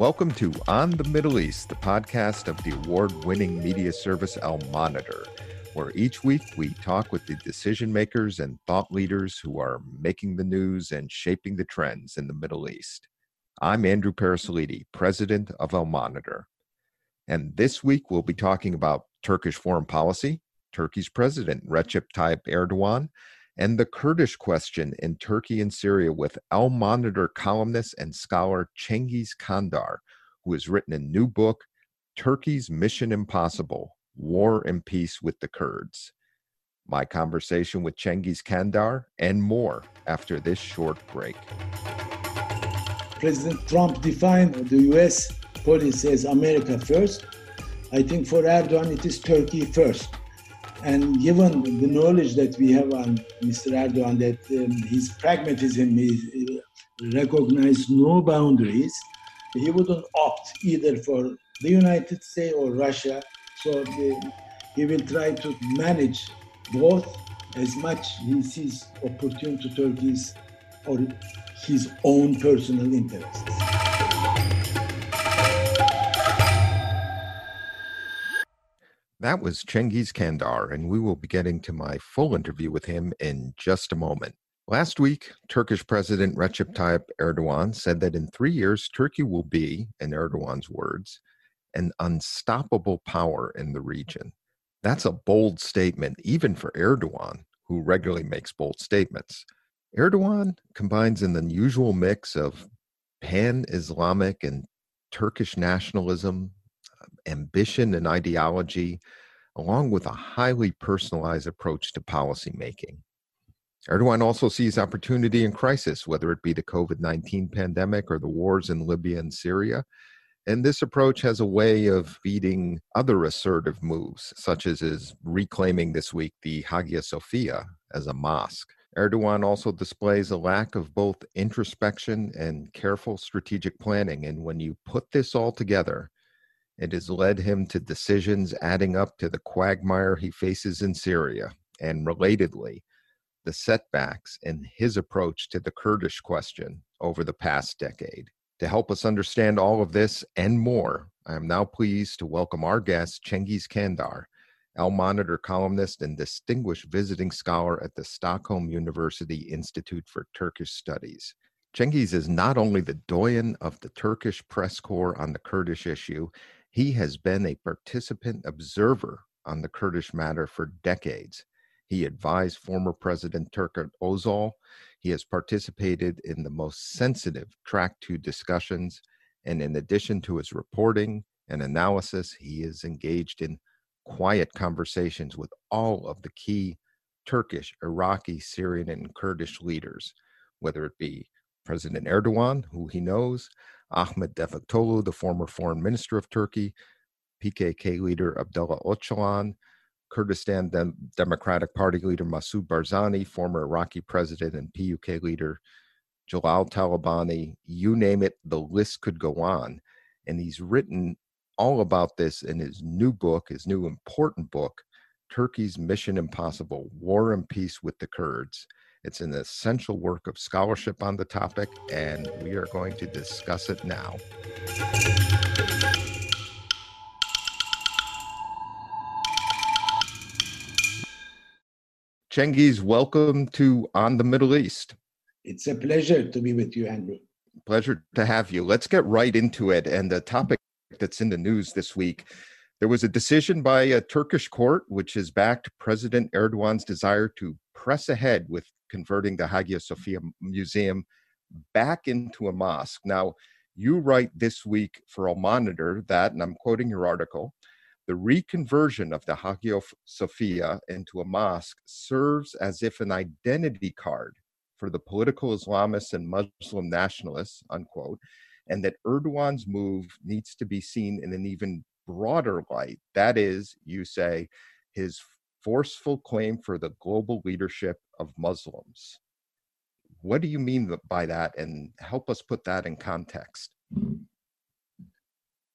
Welcome to On the Middle East, the podcast of the award winning media service Al Monitor, where each week we talk with the decision makers and thought leaders who are making the news and shaping the trends in the Middle East. I'm Andrew Parasiliti, president of Al Monitor. And this week we'll be talking about Turkish foreign policy, Turkey's president Recep Tayyip Erdogan, and the Kurdish question in Turkey and Syria with Al Monitor columnist and scholar Cengiz Candar, who has written a new book, Turkey's Mission Impossible War and Peace with the Kurds. My conversation with Cengiz Candar and more after this short break. President Trump defined the US policy as America first. I think for Erdogan, it is Turkey first. And given the knowledge that we have on Mr. Erdogan, that um, his pragmatism is uh, recognize no boundaries, he wouldn't opt either for the United States or Russia. So the, he will try to manage both as much he sees opportune to Turkey's or his own personal interests. That was Cengiz Candar, and we will be getting to my full interview with him in just a moment. Last week, Turkish President Recep Tayyip Erdogan said that in three years, Turkey will be, in Erdogan's words, an unstoppable power in the region. That's a bold statement, even for Erdogan, who regularly makes bold statements. Erdogan combines an unusual mix of pan Islamic and Turkish nationalism, ambition and ideology, along with a highly personalized approach to policymaking. Erdogan also sees opportunity in crisis, whether it be the COVID 19 pandemic or the wars in Libya and Syria. And this approach has a way of feeding other assertive moves, such as his reclaiming this week the Hagia Sophia as a mosque. Erdogan also displays a lack of both introspection and careful strategic planning. And when you put this all together, it has led him to decisions adding up to the quagmire he faces in Syria, and relatedly, the setbacks in his approach to the Kurdish question over the past decade. To help us understand all of this and more, I am now pleased to welcome our guest, Cengiz Candar, Al Monitor columnist and distinguished visiting scholar at the Stockholm University Institute for Turkish Studies. Cengiz is not only the doyen of the Turkish press corps on the Kurdish issue, he has been a participant observer on the Kurdish matter for decades. He advised former President Turgut Özal. He has participated in the most sensitive Track 2 discussions. And in addition to his reporting and analysis, he is engaged in quiet conversations with all of the key Turkish, Iraqi, Syrian, and Kurdish leaders, whether it be President Erdogan, who he knows, Ahmed Davutoglu, the former foreign minister of Turkey, PKK leader Abdullah Öcalan, Kurdistan Dem- Democratic Party leader Masoud Barzani, former Iraqi president and PUK leader Jalal Talabani, you name it, the list could go on. And he's written all about this in his new book, his new important book, Turkey's Mission Impossible War and Peace with the Kurds. It's an essential work of scholarship on the topic, and we are going to discuss it now. Cengiz, welcome to On the Middle East. It's a pleasure to be with you, Andrew. Pleasure to have you. Let's get right into it. And the topic that's in the news this week there was a decision by a Turkish court which has backed President Erdogan's desire to press ahead with converting the Hagia Sophia Museum back into a mosque. Now, you write this week for Al Monitor that, and I'm quoting your article, the reconversion of the Hagia Sophia into a mosque serves as if an identity card for the political Islamists and Muslim nationalists, unquote, and that Erdogan's move needs to be seen in an even broader light. That is, you say, his forceful claim for the global leadership of Muslims. What do you mean by that? And help us put that in context.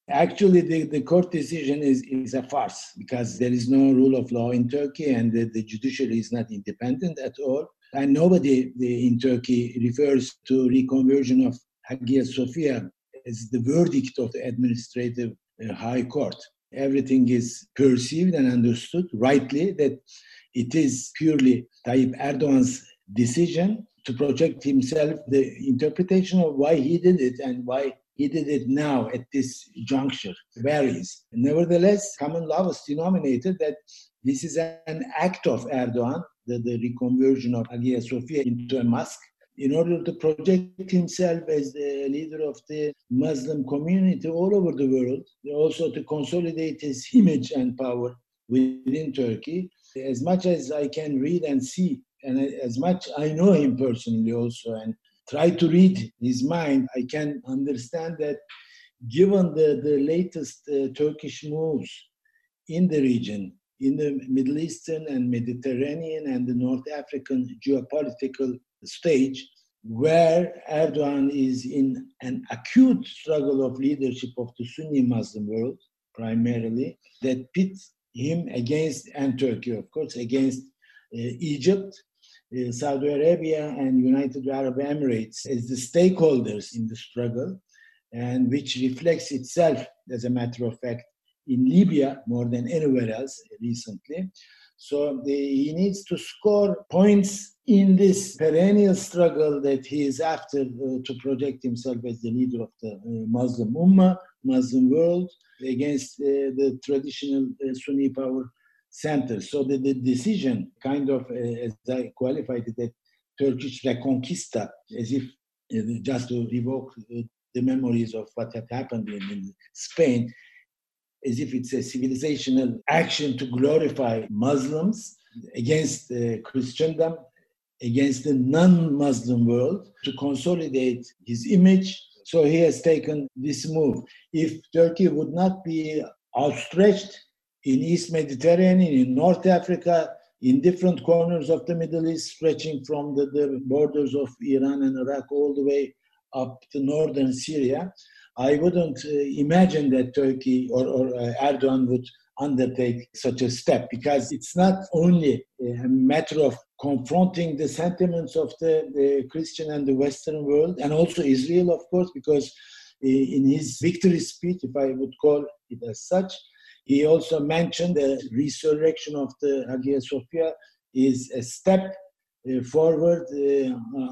Actually, the, the court decision is, is a farce because there is no rule of law in Turkey and the, the judiciary is not independent at all. And nobody in Turkey refers to reconversion of Hagia Sophia as the verdict of the administrative Uh, high court. Everything is perceived and understood rightly that it is purely Tayyip Erdogan's decision to project himself the interpretation of why he did it and why he did it now at this juncture varies. Nevertheless, common law was denominated that this is an act of Erdogan, the, the reconversion of Hagia Sophia into a mosque, in order to project himself as the leader of the Muslim community all over the world, also to consolidate his image and power within Turkey. As much as I can read and see, and as much I know him personally also, and try to read his mind, I can understand that given the, the latest uh, Turkish moves in the region, in the Middle Eastern and Mediterranean and the North African geopolitical stage, where Erdogan is in an acute struggle of leadership of the Sunni Muslim world, primarily, that pits him against, and Turkey, of course, against uh, Egypt, uh, Saudi Arabia and United Arab Emirates as the stakeholders in the struggle, and which reflects itself, as a matter of fact, in Libya more than anywhere else recently. So the, he needs to score points in this perennial struggle that he is after uh, to project himself as the leader of the uh, Muslim Ummah, Muslim world, against uh, the traditional uh, Sunni power center. So the, the decision, kind of, uh, as I qualified it, that Turkish reconquista, as if uh, just to evoke the memories of what had happened in, in, Spain, as if it's a civilizational action to glorify Muslims against uh, Christendom, against the non-Muslim world, to consolidate his image. So he has taken this move. If Turkey would not be outstretched in East Mediterranean, in North Africa, in different corners of the Middle East, stretching from the, the borders of Iran and Iraq all the way up to northern Syria. I wouldn't uh, imagine that Turkey or, or uh, Erdogan would undertake such a step because it's not only a matter of confronting the sentiments of the, the Christian and the Western world and also Israel, of course, because uh, in his victory speech, if I would call it as such, he also mentioned the resurrection of the Hagia Sophia is a step forward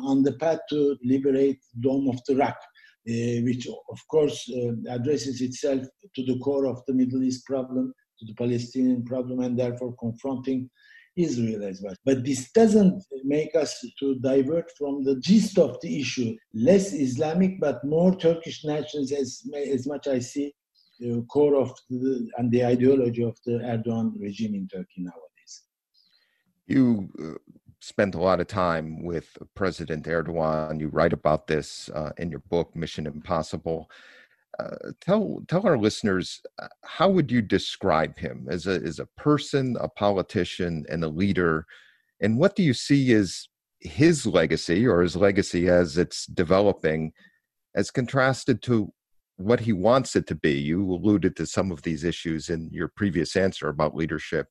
on the path to liberate the Dome of the Rock, which of course uh, addresses itself to the core of the Middle East problem, to the Palestinian problem, and therefore confronting Israel as well. But this doesn't make us to divert from the gist of the issue. Less Islamic, but more Turkish nationals, as, as much I see, the core of the, and the ideology of the Erdogan regime in Turkey nowadays. You uh, spent a lot of time with President Erdogan. You write about this uh, in your book, Mission Impossible. Uh, tell tell our listeners uh, how would you describe him as a as a person, a politician, and a leader, and what do you see as his legacy or his legacy as it's developing, as contrasted to what he wants it to be. You alluded to some of these issues in your previous answer about leadership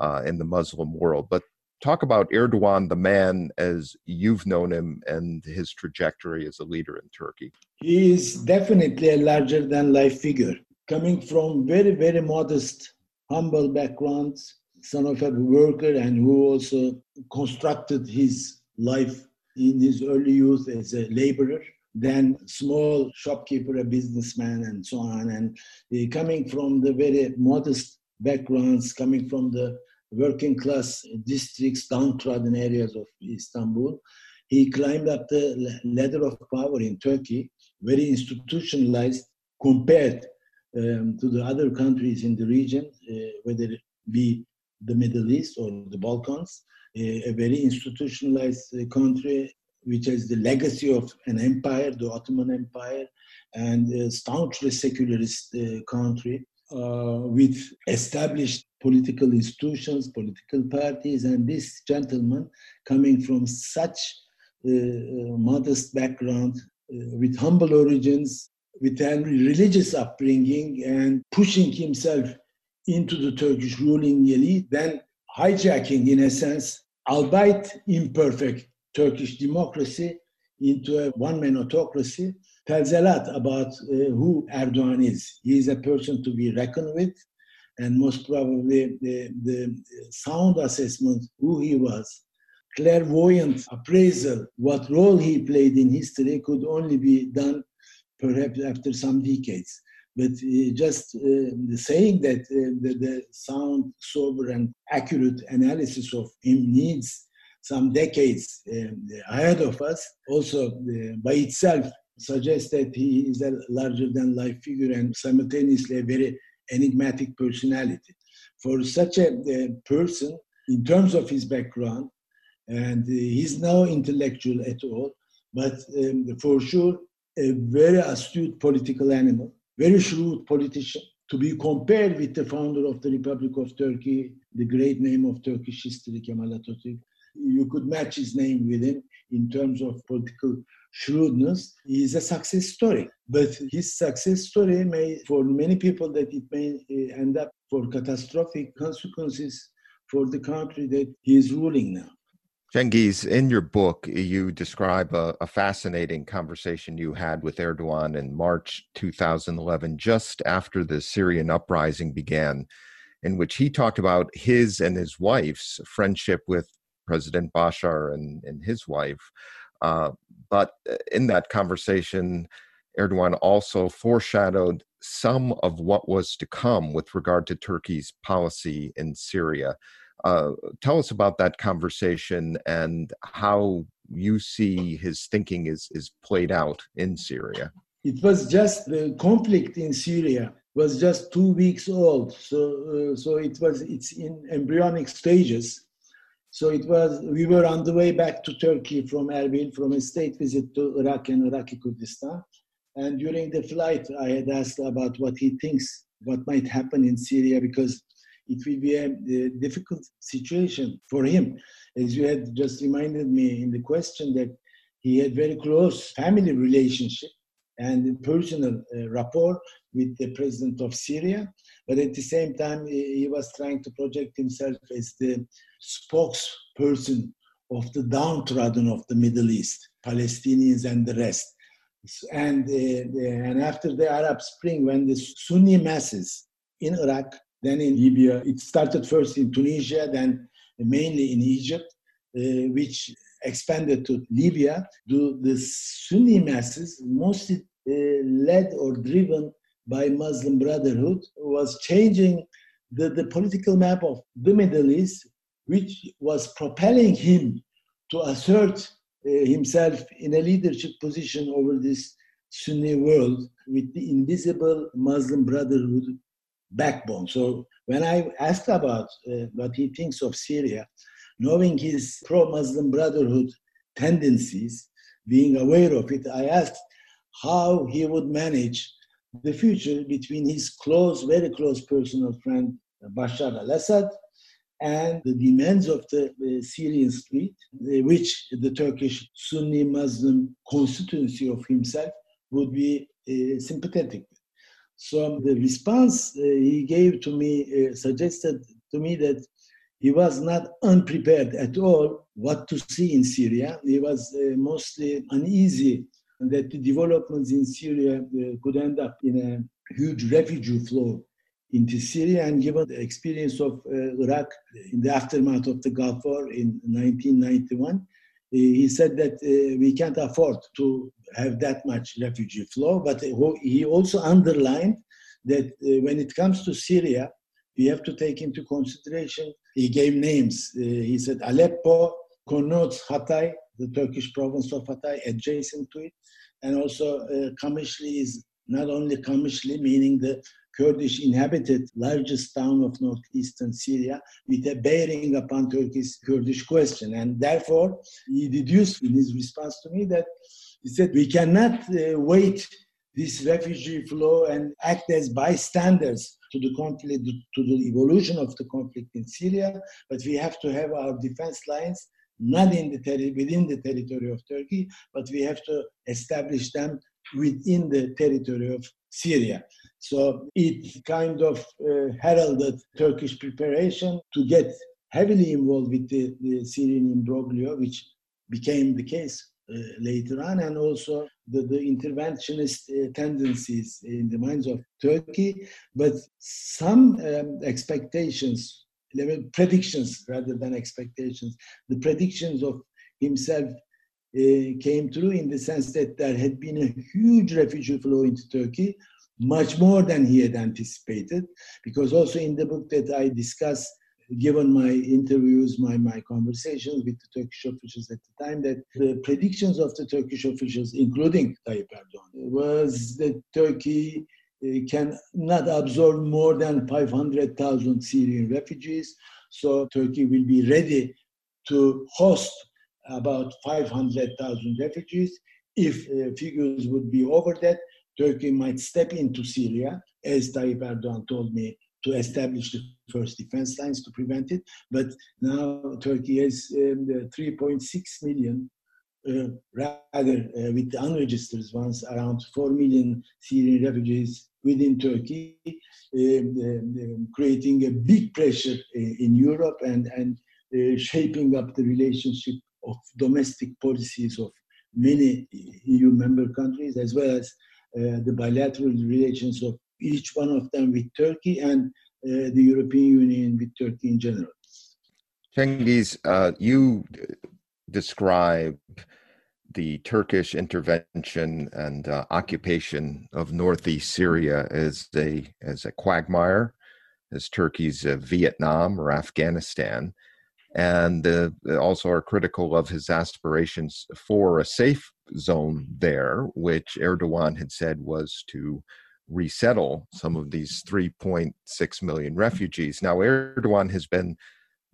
uh, in the Muslim world, but talk about Erdogan, the man as you've known him, and his trajectory as a leader in Turkey. He is definitely a larger than life figure, coming from very, very modest, humble backgrounds, son of a worker, and who also constructed his life in his early youth as a laborer then small shopkeeper, a businessman, and so on. And uh, coming from the very modest backgrounds, coming from the working class districts, downtrodden areas of Istanbul, he climbed up the ladder of power in Turkey, very institutionalized compared um, to the other countries in the region, uh, whether it be the Middle East or the Balkans, uh, a very institutionalized uh, country which has the legacy of an empire, the Ottoman Empire, and a staunchly secularist uh, country uh, with established political institutions, political parties, and this gentleman coming from such uh, modest background, uh, with humble origins, with a religious upbringing, and pushing himself into the Turkish ruling elite, then hijacking, in a sense, albeit imperfect, Turkish democracy into a one-man autocracy tells a lot about uh, who Erdogan is. He is a person to be reckoned with, and most probably the, the sound assessment who he was, clairvoyant appraisal, what role he played in history could only be done perhaps after some decades. But uh, just uh, saying that uh, the, the sound, sober, and accurate analysis of him needs some decades um, ahead of us also uh, by itself suggests that he is a larger than life figure and simultaneously a very enigmatic personality. For such a, a person, in terms of his background, and he's no intellectual at all, but um, for sure, a very astute political animal, very shrewd politician, to be compared with the founder of the Republic of Turkey, the great name of Turkish history, Kemal Atatürk. You could match his name with him in terms of political shrewdness. Is a success story, but his success story may, for many people, that it may eh, end up for catastrophic consequences for the country that he is ruling now. Cengiz, in your book, you describe a, a, fascinating conversation you had with Erdogan in March 2011, just after the Syrian uprising began, in which he talked about his and his wife's friendship with President Bashar and, and his wife. Uh, but uh, in that conversation, Erdogan also foreshadowed some of what was to come with regard to Turkey's policy in Syria. Uh, tell us about that conversation and how you see his thinking is, is played out in Syria. It was just the conflict in Syria was just two weeks old, so uh, so it was it's in embryonic stages. So it was we were on the way back to Turkey from Erbil from a state visit to Iraq and Iraqi Kurdistan. And during the flight, I had asked about what he thinks what might happen in Syria because it will be a, a, difficult situation for him. As you had just reminded me in the question that he had very close family relationship and personal uh, rapport with the president of Syria, but at the same time he was trying to project himself as the spokesperson of the downtrodden of the Middle East, Palestinians and the rest. And, uh, and after the Arab Spring, when the Sunni masses in Iraq then in Libya. It started first in Tunisia, then mainly in Egypt, uh, which expanded to Libya. The, the Sunni masses, mostly uh, led or driven by Muslim Brotherhood, was changing the, the political map of the Middle East, which was propelling him to assert uh, himself in a leadership position over this Sunni world with the invisible Muslim Brotherhood backbone. So when I asked about uh, what he thinks of Syria, knowing his pro-Muslim Brotherhood tendencies, being aware of it, I asked how he would manage the future between his close, very close personal friend Bashar al-Assad and the demands of the, Syrian state, which the Turkish Sunni Muslim constituency of himself would be uh, sympathetic with. So the response uh, he gave to me uh, suggested to me that he was not unprepared at all what to see in Syria. He was uh, mostly uneasy that the developments in Syria uh, could end up in a huge refugee flow into Syria. And given the experience of uh, Iraq in the aftermath of the Gulf War in 1991, uh, he said that we can't afford to have that much refugee flow, but he also underlined that uh, when it comes to Syria, we have to take into consideration, he gave names. Uh, he said Aleppo connotes Hatay, the Turkish province of Hatay, adjacent to it, and also uh, Kamishli is not only Kamishli, meaning the Kurdish inhabited largest town of northeastern Syria with a bearing upon Turkey's Kurdish question. And therefore, he deduced in his response to me that he said, we cannot uh, wait this refugee flow and act as bystanders to the conflict, to the evolution of the conflict in Syria, but we have to have our defense lines not in the ter- within the territory of Turkey, but we have to establish them within the territory of Syria. So it kind of uh, heralded Turkish preparation to get heavily involved with the, the Syrian imbroglio, which became the case uh, later on, and also the, the interventionist uh, tendencies in the minds of Turkey. But some um, expectations, predictions rather than expectations, the predictions of himself uh, came true in the sense that there had been a huge refugee flow into Turkey, much more than he had anticipated. Because also in the book that I discuss, given my interviews, my, my conversations with the Turkish officials at the time, that the predictions of the Turkish officials, including Tayyip Erdogan, was that Turkey can not absorb more than 500,000 Syrian refugees. So Turkey will be ready to host about 500,000 refugees. If uh, figures would be over that, Turkey might step into Syria, as Tayyip Erdogan told me, to establish the first defense lines to prevent it. But now Turkey has um, 3.6 million, uh, rather uh, with the unregistered ones, around 4 million Syrian refugees within Turkey, um, um, creating a big pressure uh, in Europe and, and uh, shaping up the relationship of domestic policies of many EU member countries, as well as uh, the bilateral relations of each one of them with Turkey and uh, the European Union with Turkey in general. Cengiz, uh, you describe the Turkish intervention and uh, occupation of northeast Syria as a as a quagmire, as Turkey's uh, Vietnam or Afghanistan and uh, also are critical of his aspirations for a safe zone there, which Erdogan had said was to resettle some of these 3.6 million refugees. Now, Erdogan has been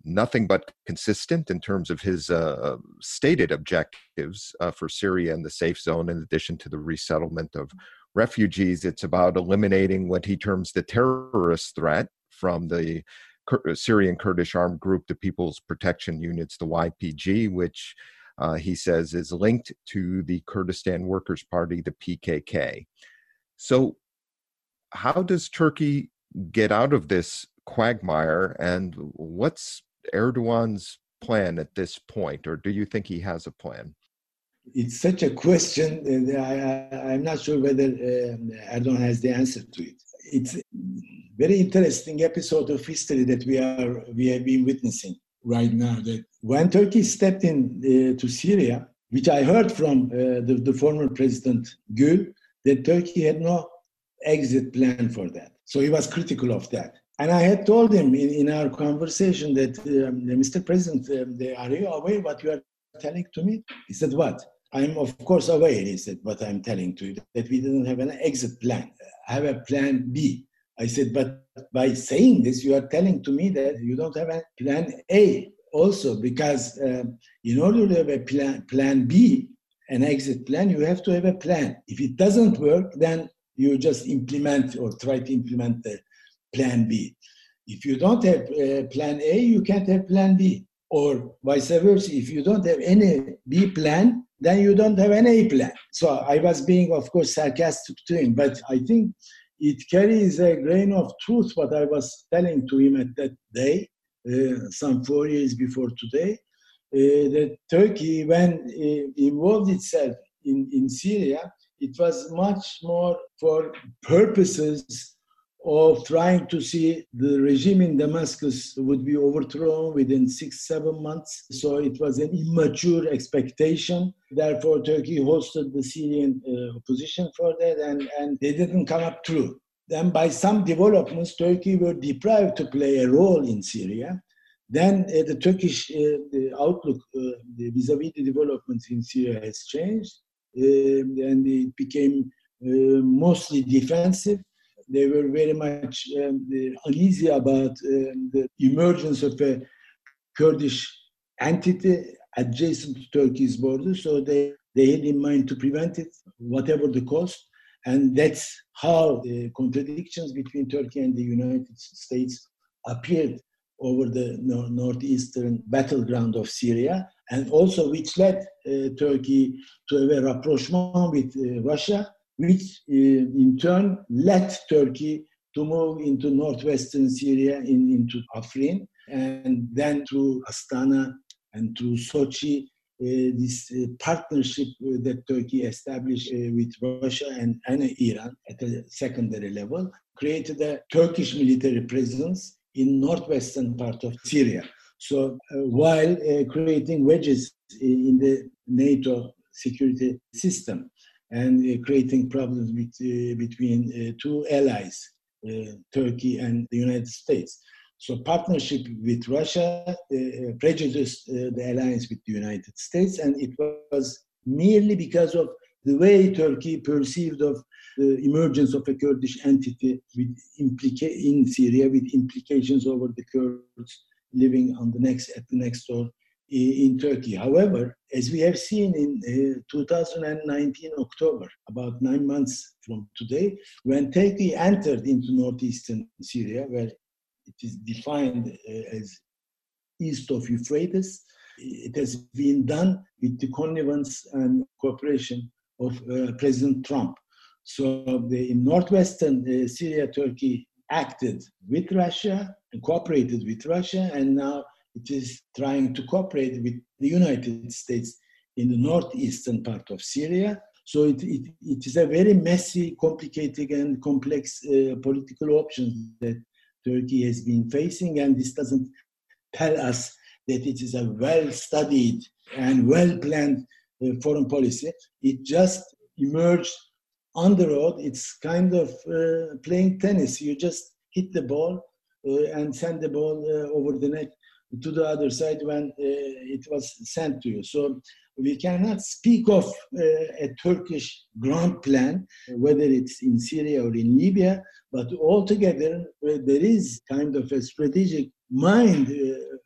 nothing but consistent in terms of his uh, stated objectives uh, for Syria and the safe zone, in addition to the resettlement of refugees. It's about eliminating what he terms the terrorist threat from the uh, Syrian Kurdish armed group, the People's Protection Units, the YPG, which uh, he says is linked to the Kurdistan Workers' Party, the PKK. So, how does Turkey get out of this quagmire, and what's Erdogan's plan at this point, or do you think he has a plan? It's such a question. I, am not sure whether um, Erdogan has the answer to it. It's a very interesting episode of history that we are we have been witnessing right now. That when Turkey stepped in uh, to Syria, which I heard from uh, the, the former President Gül, that Turkey had no exit plan for that. So he was critical of that. And I had told him in, in our conversation that, um, Mr. President, um, are you aware what you are telling to me? He said, What? I'm of course aware, he said, what I'm telling to you, that we didn't have an exit plan. I have a plan B. I said, but by saying this, you are telling to me that you don't have a plan A also, because um, in order to have a plan, plan B, an exit plan, you have to have a plan. If it doesn't work, then you just implement or try to implement the plan B. If you don't have uh, plan A, you can't have plan B. Or vice versa, if you don't have any B plan, then you don't have an A plan. So I was being, of course, sarcastic to him, but I think it carries a grain of truth what I was telling to him at that day, uh, some four years before today, uh, that Turkey, when uh, involved itself in, in Syria, it was much more for purposes of trying to see the regime in Damascus would be overthrown within six, seven months. So it was an immature expectation. Therefore, Turkey hosted the Syrian uh, opposition for that, and, and they didn't come up true. Then, by some developments, Turkey were deprived to play a role in Syria. Then uh, the Turkish uh, the outlook uh, vis-a-vis the developments in Syria has changed, um, and it became uh, mostly defensive they were very much um, uneasy about um, the emergence of a Kurdish entity adjacent to Turkey's border. So they, they had in mind to prevent it, whatever the cost. And that's how the contradictions between Turkey and the United States appeared over the northeastern battleground of Syria, and also which led uh, Turkey to a rapprochement with uh, Russia which uh, in turn led Turkey to move into northwestern Syria in, into Afrin and then to Astana and to Sochi uh, this uh, partnership that Turkey established with Russia and, and Iran at a secondary level created a Turkish military presence in northwestern part of Syria. So uh, while uh, creating wedges in the NATO security system and uh, creating problems with, between two allies, Turkey and the United States. So partnership with Russia uh, prejudiced uh, the alliance with the United States, and it was merely because of the way Turkey perceived of the emergence of a Kurdish entity with implica- in Syria with implications over the Kurds living on the next at the next door in Turkey. However, as we have seen in uh, 2019 October, about nine months from today, when Turkey entered into northeastern Syria, where it is defined uh, as east of Euphrates. It has been done with the connivance and cooperation of uh, President Trump. So the, in northwestern uh, Syria, Turkey acted with Russia and cooperated with Russia, and now it is trying to cooperate with the United States in the northeastern part of Syria. So it, it, it is a very messy, complicated, and complex uh, political option that Turkey has been facing, and this doesn't tell us that it is a well studied and well planned uh, foreign policy. It just emerged on the road. It's kind of uh, playing tennis. You just hit the ball uh, and send the ball uh, over the net to the other side when uh, it was sent to you. So we cannot speak of uh, a Turkish ground plan, whether it's in Syria or in Libya, but altogether uh, there is kind of a strategic mind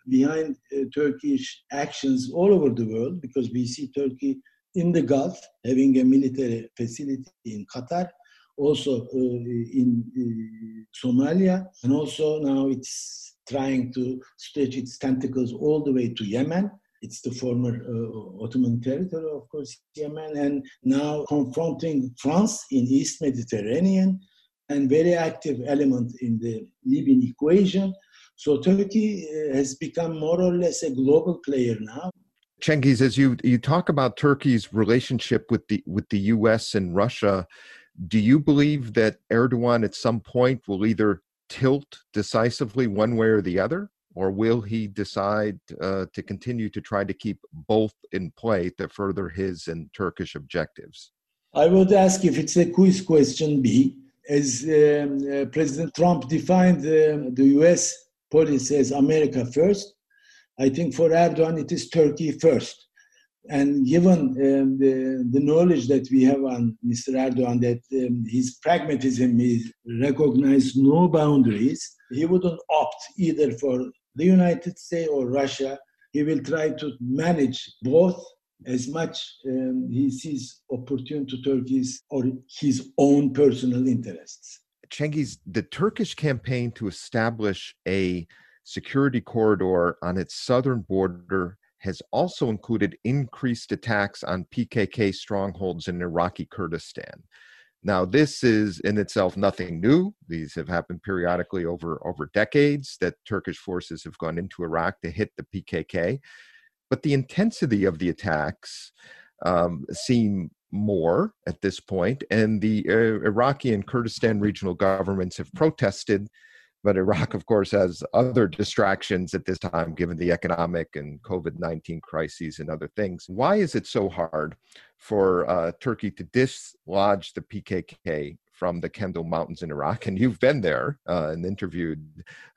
behind Turkish actions all over the world because we see Turkey in the Gulf having a military facility in Qatar, also uh, in uh, Somalia, and also now it's trying to stretch its tentacles all the way to Yemen it's the former uh, Ottoman territory, of course, Yemen, and now confronting France in East Mediterranean and very active element in the Libyan equation. So Turkey uh, has become more or less a global player now. Cengiz, as you you talk about Turkey's relationship with the with the U.S. and Russia, do you believe that Erdogan at some point will either tilt decisively one way or the other? or will he decide uh, to continue to try to keep both in play to further his and Turkish objectives? I would ask if it's a quiz question B, as um, uh, President Trump defined um, the US policy as America first. I think for Erdogan it is Turkey first. And given um, the, the knowledge that we have on Mr. Erdogan, that um, his pragmatism is recognized no boundaries, he wouldn't opt either for the United States or Russia. He will try to manage both as much um, he sees opportune to Turkey's or his own personal interests. Cengiz, the Turkish campaign to establish a security corridor on its southern border has also included increased attacks on PKK strongholds in Iraqi Kurdistan. Now, this is in itself nothing new. These have happened periodically over, over decades that Turkish forces have gone into Iraq to hit the PKK. But the intensity of the attacks um, seem more at this point, and the uh, Iraqi and Kurdistan regional governments have protested but Iraq, of course, has other distractions at this time, given the economic and COVID 19 crises and other things. Why is it so hard for uh, Turkey to dislodge the PKK from the Qandil Mountains in Iraq? And you've been there uh, and interviewed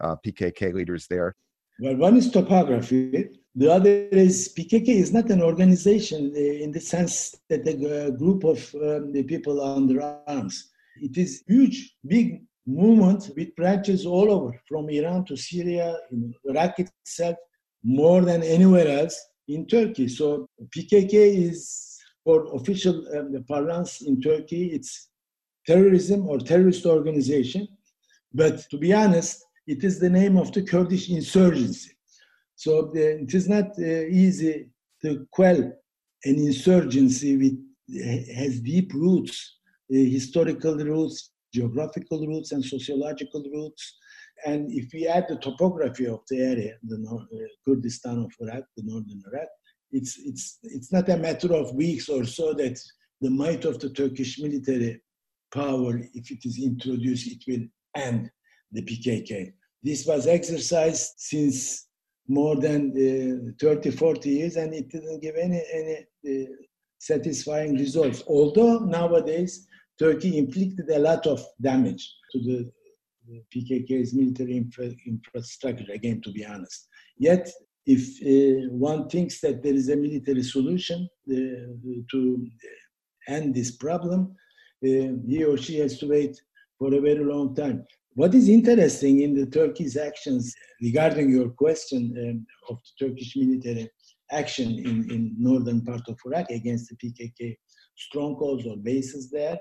uh, PKK leaders there. Well, one is topography. The other is PKK is not an organization uh, in the sense that a group of um, the people under arms. It is huge, big movement with branches all over, from Iran to Syria, in Iraq itself, more than anywhere else in Turkey. So PKK is, for official um, parlance in Turkey, it's terrorism or terrorist organization. But to be honest, it is the name of the Kurdish insurgency. So the, it is not uh, easy to quell an insurgency which has deep roots, uh, historical roots, geographical roots and sociological roots. And if we add the topography of the area, the uh, Kurdistan of Iraq, the northern Iraq, it's, it's, it's not a matter of weeks or so that the might of the Turkish military power, if it is introduced, it will end the PKK. This was exercised since more than uh, 30, 40 years, and it didn't give any, any uh, satisfying results. Although nowadays Turkey inflicted a lot of damage to the PKK's military infra infrastructure, again, to be honest. Yet, if uh, one thinks that there is a military solution uh, to end this problem, uh, he or she has to wait for a very long time. What is interesting in the Turkey's actions regarding your question um, of the Turkish military action in, in northern part of Iraq against the PKK strongholds or bases there,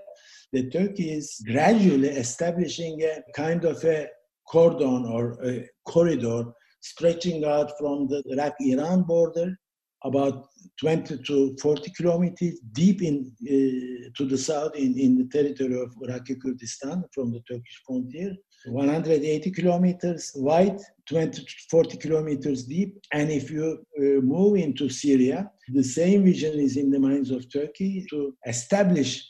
the Turkey is gradually establishing a kind of a cordon or a corridor stretching out from the Iraq-Iran border about 20 to 40 kilometers deep in uh, to the south in, in the territory of Iraqi Kurdistan from the Turkish frontier 180 kilometers wide, 20 to 40 kilometers deep. And if you uh, move into Syria, the same vision is in the minds of Turkey to establish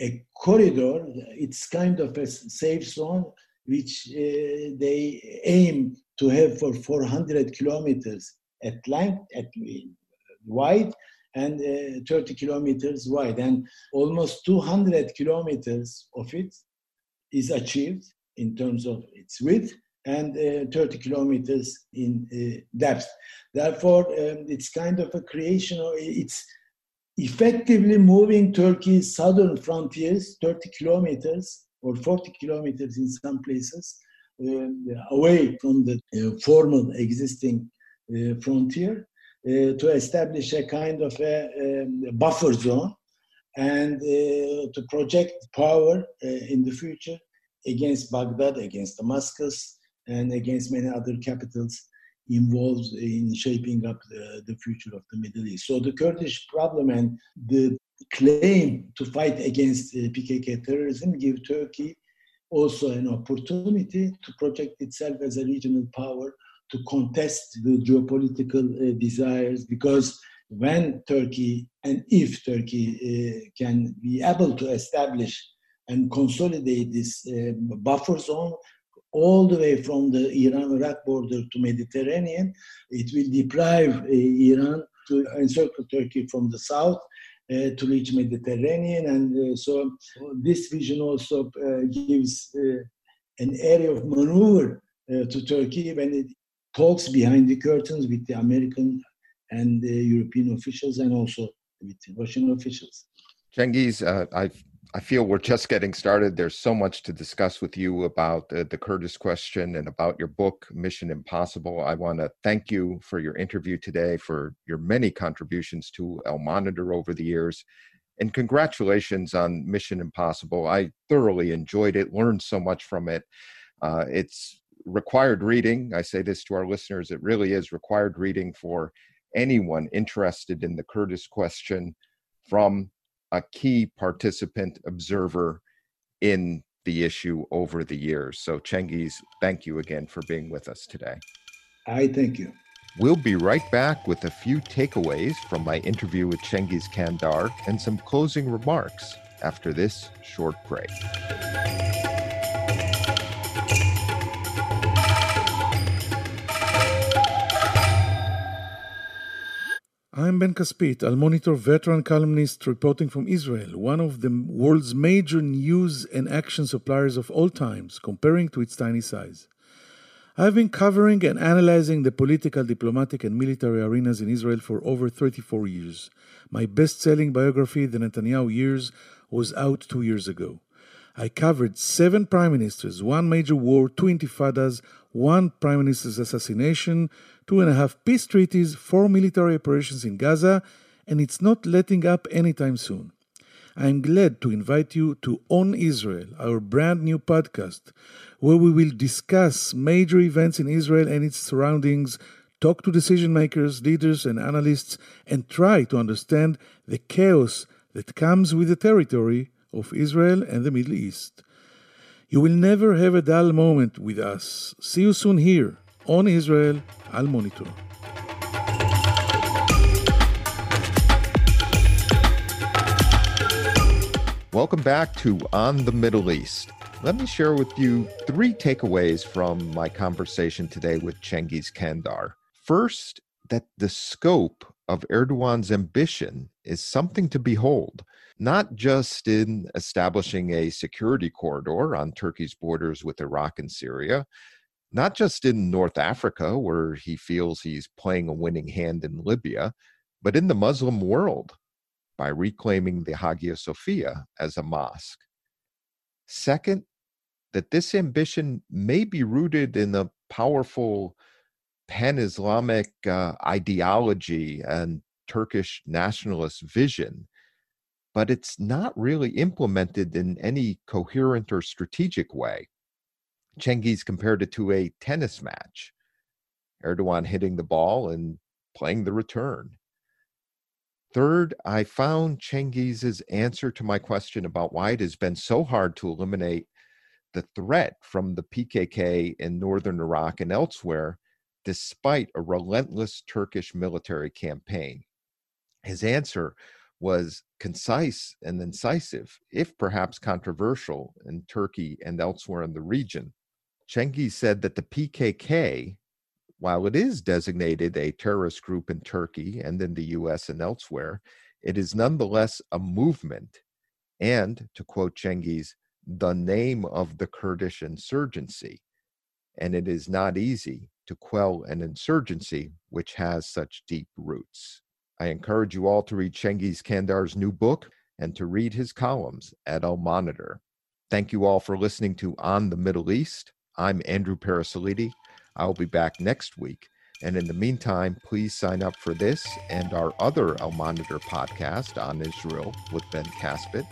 a corridor. It's kind of a safe zone which uh, they aim to have for 400 kilometers at length, at wide, and uh, 30 kilometers wide. And almost 200 kilometers of it is achieved in terms of its width and uh, 30 kilometers in uh, depth. Therefore, um, it's kind of a creation, of, it's effectively moving Turkey's southern frontiers 30 kilometers or 40 kilometers in some places uh, away from the uh, formal existing uh, frontier uh, to establish a kind of a, um, buffer zone and to project power in the future against Baghdad, against Damascus, and against many other capitals involved in shaping up the, the, future of the Middle East. So the Kurdish problem and the claim to fight against uh, PKK terrorism give Turkey also an opportunity to project itself as a regional power to contest the geopolitical uh, desires because when Turkey and if Turkey uh, can be able to establish and consolidate this uh, buffer zone all the way from the Iran-Iraq border to Mediterranean. It will deprive uh, Iran to encircle Turkey from the south uh, to reach Mediterranean. And uh, so this vision also uh, gives uh, an area of maneuver to Turkey when it talks behind the curtains with the American and the European officials and also with Russian officials. Cengiz, I've I feel we're just getting started. There's so much to discuss with you about the, the Kurdish question and about your book, Mission Impossible. I want to thank you for your interview today, for your many contributions to Al Monitor over the years. And congratulations on Mission Impossible. I thoroughly enjoyed it, learned so much from it. Uh, it's required reading. I say this to our listeners it really is required reading for anyone interested in the Kurdish question from a key participant observer in the issue over the years. So, Cengiz, thank you again for being with us today. I thank you. We'll be right back with a few takeaways from my interview with Cengiz Candar and some closing remarks after this short break. I'm Ben Caspit, Al Monitor veteran columnist reporting from Israel, one of the world's major news and action suppliers of all times, comparing to its tiny size. I've been covering and analyzing the political, diplomatic, and military arenas in Israel for over 34 years. My best selling biography, The Netanyahu Years, was out two years ago. I covered seven prime ministers, one major war, two intifadas, one prime minister's assassination, two and a half peace treaties, four military operations in Gaza, and it's not letting up anytime soon. I'm glad to invite you to On Israel, our brand new podcast, where we will discuss major events in Israel and its surroundings, talk to decision makers, leaders, and analysts, and try to understand the chaos that comes with the territory of Israel and the Middle East. You will never have a dull moment with us. See you soon here on Israel Al Monitor. Welcome back to On the Middle East. Let me share with you three takeaways from my conversation today with Cengiz Candar. First, that the scope of Erdogan's ambition is something to behold, not just in establishing a security corridor on Turkey's borders with Iraq and Syria, not just in North Africa, where he feels he's playing a winning hand in Libya, but in the Muslim world by reclaiming the Hagia Sophia as a mosque. Second, that this ambition may be rooted in a powerful pan Islamic uh, ideology and Turkish nationalist vision, but it's not really implemented in any coherent or strategic way. Cengiz compared it to a tennis match. Erdogan hitting the ball and playing the return. Third, I found Cengiz's answer to my question about why it has been so hard to eliminate the threat from the PKK in northern Iraq and elsewhere, despite a relentless Turkish military campaign. His answer was concise and incisive, if perhaps controversial, in Turkey and elsewhere in the region. Cengiz said that the PKK, while it is designated a terrorist group in Turkey and in the US and elsewhere, it is nonetheless a movement. And, to quote Cengiz, the name of the Kurdish insurgency. And it is not easy to quell an insurgency which has such deep roots. I encourage you all to read Cengiz Candar's new book and to read his columns at Al Monitor. Thank you all for listening to On the Middle East. I'm Andrew Parasiliti. I'll be back next week. And in the meantime, please sign up for this and our other Al Monitor podcast on Israel with Ben Caspit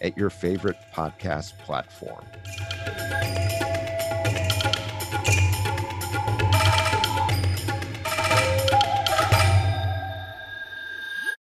at your favorite podcast platform.